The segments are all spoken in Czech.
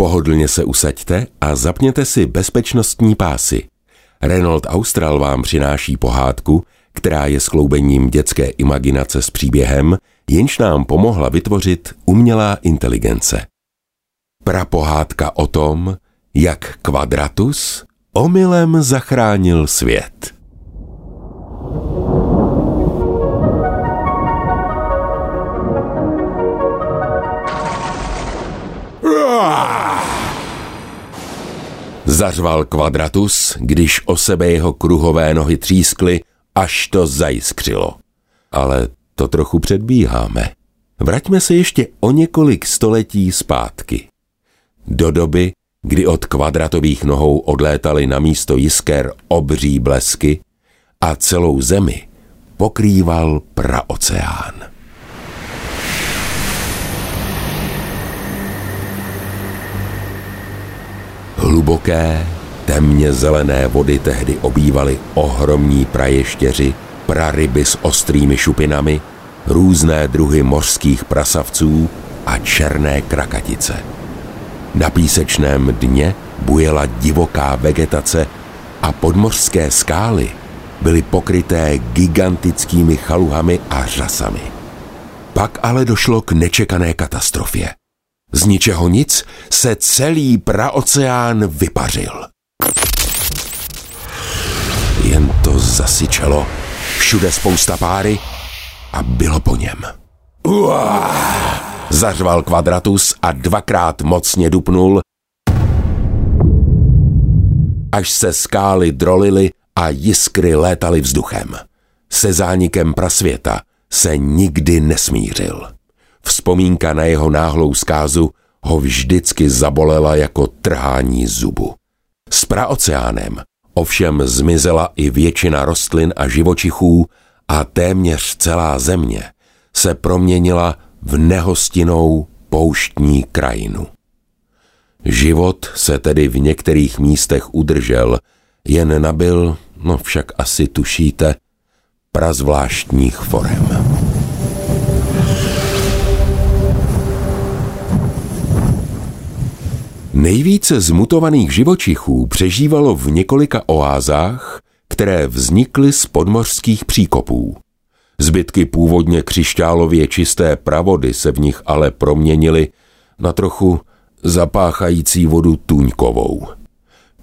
Pohodlně se usaďte a zapněte si bezpečnostní pásy. Renault Austral vám přináší pohádku, která je skloubením dětské imaginace s příběhem, jenž nám pomohla vytvořit umělá inteligence. Prapohádka o tom, jak Kvadratus omylem zachránil svět. Zařval Kvadratus, když o sebe jeho kruhové nohy třískly, až to zajiskřilo. Ale to trochu předbíháme. Vraťme se ještě o několik století zpátky. Do doby, kdy od kvadratových nohou odlétaly na místo jisker obří blesky a celou zemi pokrýval praoceán. Hluboké, temně zelené vody tehdy obývaly ohromní praještěři, praryby s ostrými šupinami, různé druhy mořských prasavců a černé krakatice. Na písečném dně bujela divoká vegetace a podmořské skály byly pokryté gigantickými chaluhami a řasami. Pak ale došlo k nečekané katastrofě. Z ničeho nic se celý praoceán vypařil. Jen to zasyčelo, všude spousta páry a bylo po něm. Zařval kvadratus a dvakrát mocně dupnul, až se skály drolily a jiskry létaly vzduchem. Se zánikem prasvěta se nikdy nesmířil. Vzpomínka na jeho náhlou zkázu ho vždycky zabolela jako trhání zubu. S praoceánem ovšem zmizela i většina rostlin a živočichů a téměř celá země se proměnila v nehostinou pouštní krajinu. Život se tedy v některých místech udržel, jen nabil, no však asi tušíte, prazvláštních forem. Nejvíce zmutovaných živočichů přežívalo v několika oázách, které vznikly z podmořských příkopů. Zbytky původně křišťálově čisté pravody se v nich ale proměnily na trochu zapáchající vodu tuňkovou.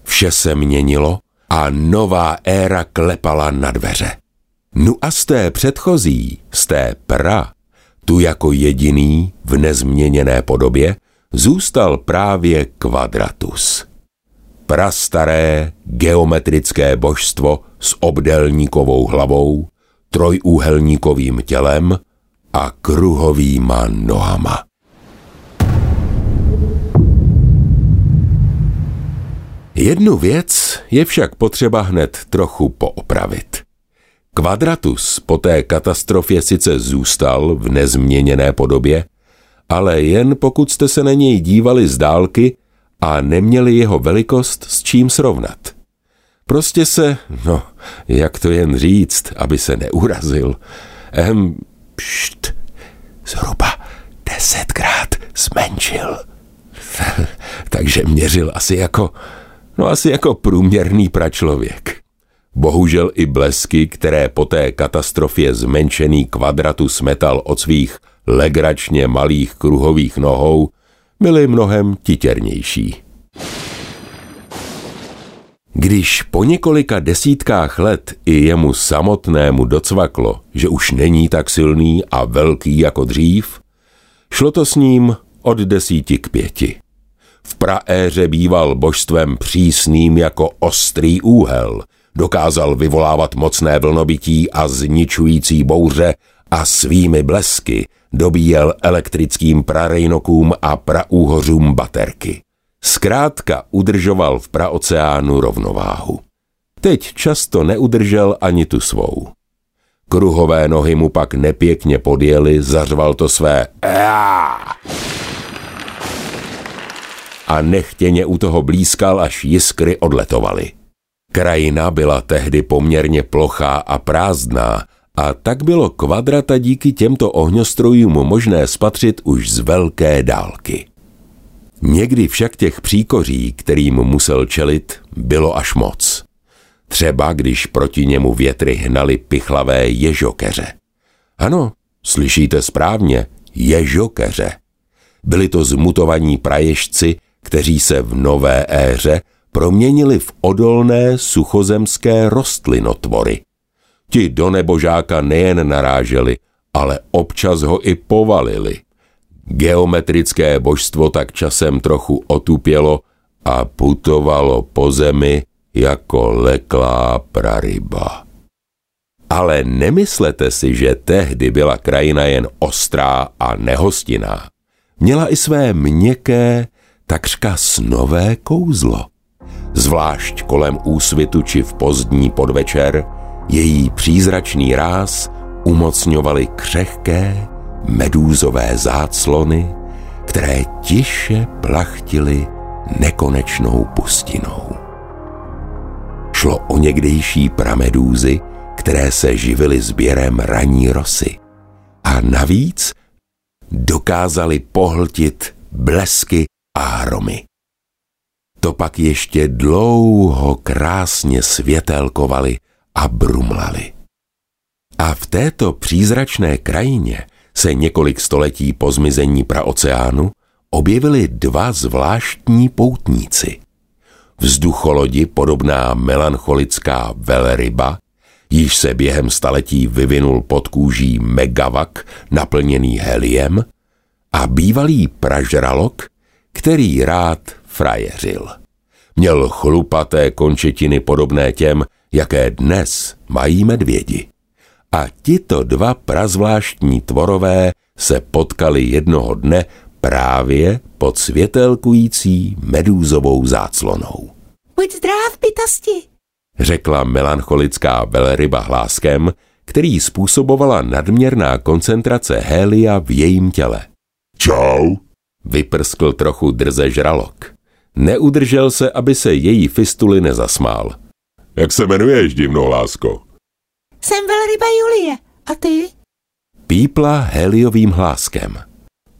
Vše se měnilo a nová éra klepala na dveře. Nu a z té předchozí, z té pra, tu jako jediný v nezměněné podobě, zůstal právě kvadratus. Prastaré geometrické božstvo s obdelníkovou hlavou, trojúhelníkovým tělem a kruhovýma nohama. Jednu věc je však potřeba hned trochu poopravit. Kvadratus po té katastrofě sice zůstal v nezměněné podobě, ale jen pokud jste se na něj dívali z dálky a neměli jeho velikost s čím srovnat. Prostě se, no, jak to jen říct, aby se neurazil, ehm, pšt, zhruba desetkrát zmenšil. Takže měřil asi jako, no asi jako průměrný pračlověk. Bohužel i blesky, které po té katastrofě zmenšený kvadratu smetal od svých legračně malých kruhových nohou, byly mnohem titěrnější. Když po několika desítkách let i jemu samotnému docvaklo, že už není tak silný a velký jako dřív, šlo to s ním od desíti k pěti. V praéře býval božstvem přísným jako ostrý úhel, dokázal vyvolávat mocné vlnobytí a zničující bouře a svými blesky dobíjel elektrickým prarejnokům a praúhořům baterky. Zkrátka udržoval v praoceánu rovnováhu. Teď často neudržel ani tu svou. Kruhové nohy mu pak nepěkně podjeli, zařval to své a nechtěně u toho blízkal, až jiskry odletovaly. Krajina byla tehdy poměrně plochá a prázdná a tak bylo kvadrata díky těmto ohňostrojům možné spatřit už z velké dálky. Někdy však těch příkoří, kterým musel čelit, bylo až moc. Třeba když proti němu větry hnaly pichlavé ježokeře. Ano, slyšíte správně, ježokeře. Byli to zmutovaní praježci, kteří se v nové éře proměnili v odolné suchozemské rostlinotvory. Ti do nebožáka nejen naráželi, ale občas ho i povalili. Geometrické božstvo tak časem trochu otupělo a putovalo po zemi jako leklá praryba. Ale nemyslete si, že tehdy byla krajina jen ostrá a nehostinná. Měla i své měkké, takřka snové kouzlo. Zvlášť kolem úsvitu či v pozdní podvečer její přízračný ráz umocňovaly křehké, medúzové záclony, které tiše plachtily nekonečnou pustinou. Šlo o někdejší pramedúzy, které se živily sběrem raní rosy. A navíc dokázali pohltit blesky a hromy. To pak ještě dlouho krásně světelkovali a brumlali. A v této přízračné krajině se několik století po zmizení praoceánu objevili dva zvláštní poutníci. Vzducholodi podobná melancholická velryba, již se během staletí vyvinul pod kůží megavak naplněný heliem a bývalý pražralok, který rád frajeřil. Měl chlupaté končetiny podobné těm, jaké dnes mají medvědi. A tito dva prazvláštní tvorové se potkali jednoho dne právě pod světelkující medúzovou záclonou. Buď zdrav, bytosti, řekla melancholická velryba hláskem, který způsobovala nadměrná koncentrace hélia v jejím těle. Čau, vyprskl trochu drze žralok. Neudržel se, aby se její fistuly nezasmál. Jak se jmenuješ, divnou lásko? Jsem velryba Julie. A ty? Pípla heliovým hláskem.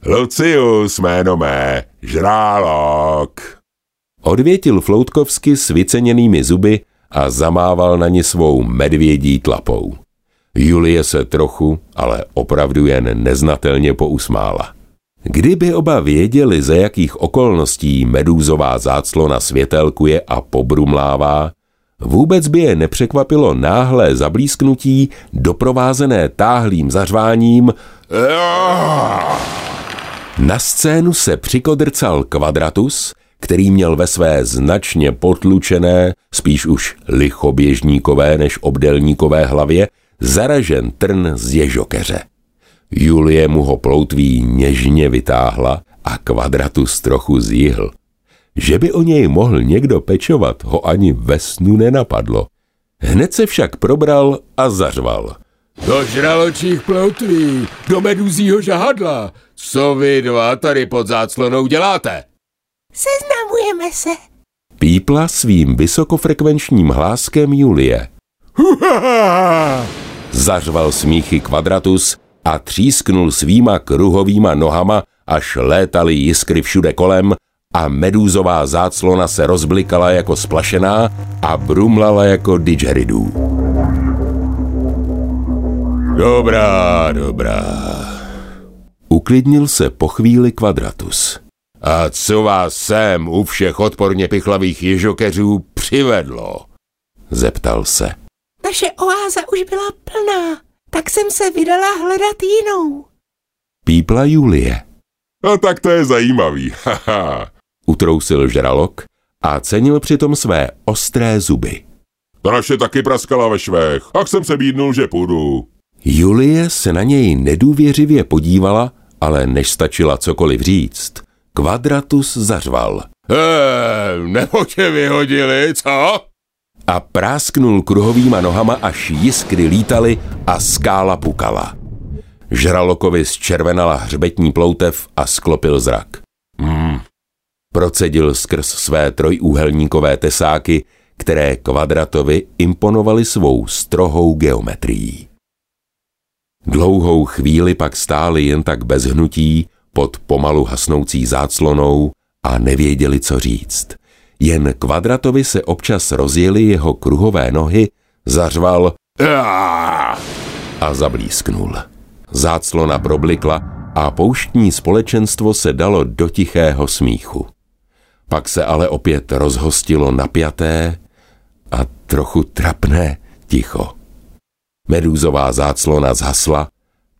Lucius jméno mé, žrálok. Odvětil Floutkovsky s vyceněnými zuby a zamával na ní svou medvědí tlapou. Julie se trochu, ale opravdu jen neznatelně pousmála. Kdyby oba věděli, ze jakých okolností medúzová záclona světelkuje a pobrumlává, vůbec by je nepřekvapilo náhlé zablísknutí, doprovázené táhlým zařváním. Na scénu se přikodrcal kvadratus, který měl ve své značně potlučené, spíš už lichoběžníkové než obdelníkové hlavě, zaražen trn z ježokeře. Julie mu ho ploutví něžně vytáhla a kvadratus trochu zjihl. Že by o něj mohl někdo pečovat, ho ani ve snu nenapadlo. Hned se však probral a zařval. Do žraločích ploutví, do meduzího žahadla, co vy dva tady pod záclonou děláte? Seznamujeme se. Pípla svým vysokofrekvenčním hláskem Julie. Zařval smíchy kvadratus a třísknul svýma kruhovýma nohama, až létaly jiskry všude kolem a medúzová záclona se rozblikala jako splašená a brumlala jako didgeridoo. Dobrá, dobrá. Uklidnil se po chvíli kvadratus. A co vás sem u všech odporně pichlavých ježokeřů přivedlo? Zeptal se. Naše oáza už byla plná, tak jsem se vydala hledat jinou. Pípla Julie. No tak to je zajímavý, haha. Utrousil žralok a cenil přitom své ostré zuby. Ta naše taky praskala ve švech, a jsem se bídnul, že půjdu. Julie se na něj nedůvěřivě podívala, ale než stačila cokoliv říct, kvadratus zařval. Eee, nebo tě vyhodili, co? A prásknul kruhovýma nohama, až jiskry lítaly a skála pukala. Žralokovi zčervenala hřbetní ploutev a sklopil zrak. Procedil skrz své trojúhelníkové tesáky, které kvadratovi imponovaly svou strohou geometrií. Dlouhou chvíli pak stáli jen tak bez hnutí pod pomalu hasnoucí záclonou a nevěděli, co říct. Jen Kvadratovi se občas rozjeli jeho kruhové nohy, zařval a zablísknul. Záclona problikla a pouštní společenstvo se dalo do tichého smíchu. Pak se ale opět rozhostilo napjaté a trochu trapné ticho. Medúzová záclona zhasla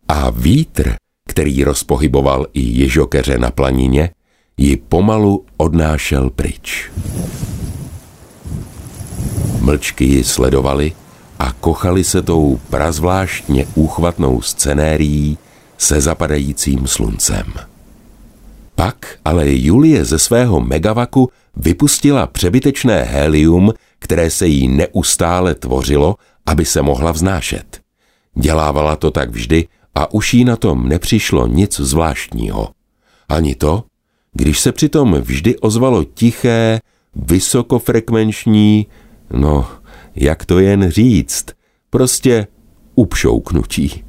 a vítr, který rozpohyboval i ježokeře na planině, ji pomalu odnášel pryč. Mlčky ji sledovali a kochali se tou prazvláštně úchvatnou scenérií se zapadajícím sluncem. Pak ale Julie ze svého megavaku vypustila přebytečné helium, které se jí neustále tvořilo, aby se mohla vznášet. Dělávala to tak vždy a už jí na tom nepřišlo nic zvláštního. Ani to, když se přitom vždy ozvalo tiché, vysokofrekvenční, no, jak to jen říct, prostě upšouknutí.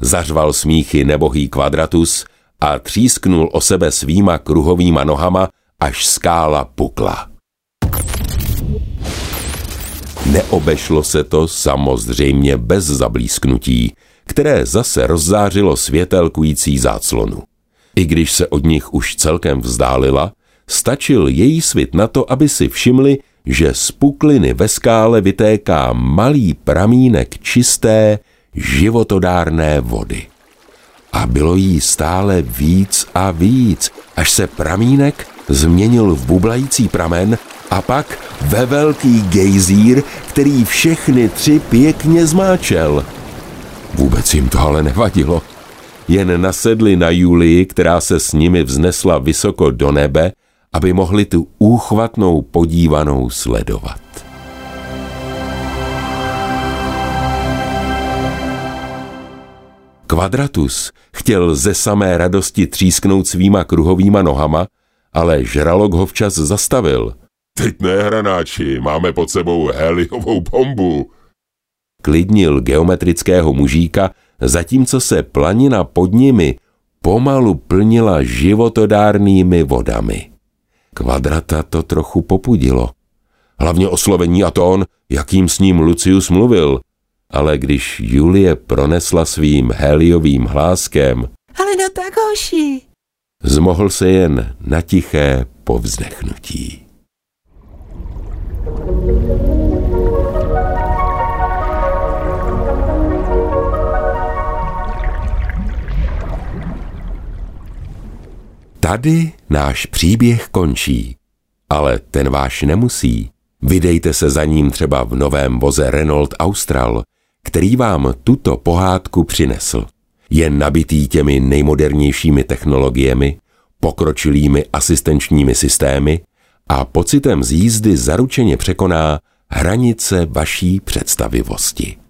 Zařval smíchy nebohý kvadratus a třísknul o sebe svýma kruhovýma nohama, až skála pukla. Neobešlo se to samozřejmě bez zablísknutí, které zase rozzářilo světelkující záclonu. I když se od nich už celkem vzdálila, stačil její svit na to, aby si všimli, že z pukliny ve skále vytéká malý pramínek čisté, životodárné vody. A bylo jí stále víc a víc, až se pramínek změnil v bublající pramen a pak ve velký gejzír, který všechny tři pěkně zmáčel. Vůbec jim to ale nevadilo. Jen nasedli na Julii, která se s nimi vznesla vysoko do nebe, aby mohli tu úchvatnou podívanou sledovat. Kvadratus chtěl ze samé radosti třísknout svýma kruhovýma nohama, ale žralok ho včas zastavil. Teď ne, hranáči, máme pod sebou heliovou bombu. Klidnil geometrického mužíka, zatímco se planina pod nimi pomalu plnila životodárnými vodami. Kvadrata to trochu popudilo. Hlavně oslovení a tón, jakým s ním Lucius mluvil. Ale když Julie pronesla svým heliovým hláskem Ale no tak hoši. Zmohl se jen na tiché povzdechnutí. Tady náš příběh končí, ale ten váš nemusí. Vydejte se za ním třeba v novém voze Renault Austral, který vám tuto pohádku přinesl. Je nabitý těmi nejmodernějšími technologiemi, pokročilými asistenčními systémy a pocitem z jízdy zaručeně překoná hranice vaší představivosti.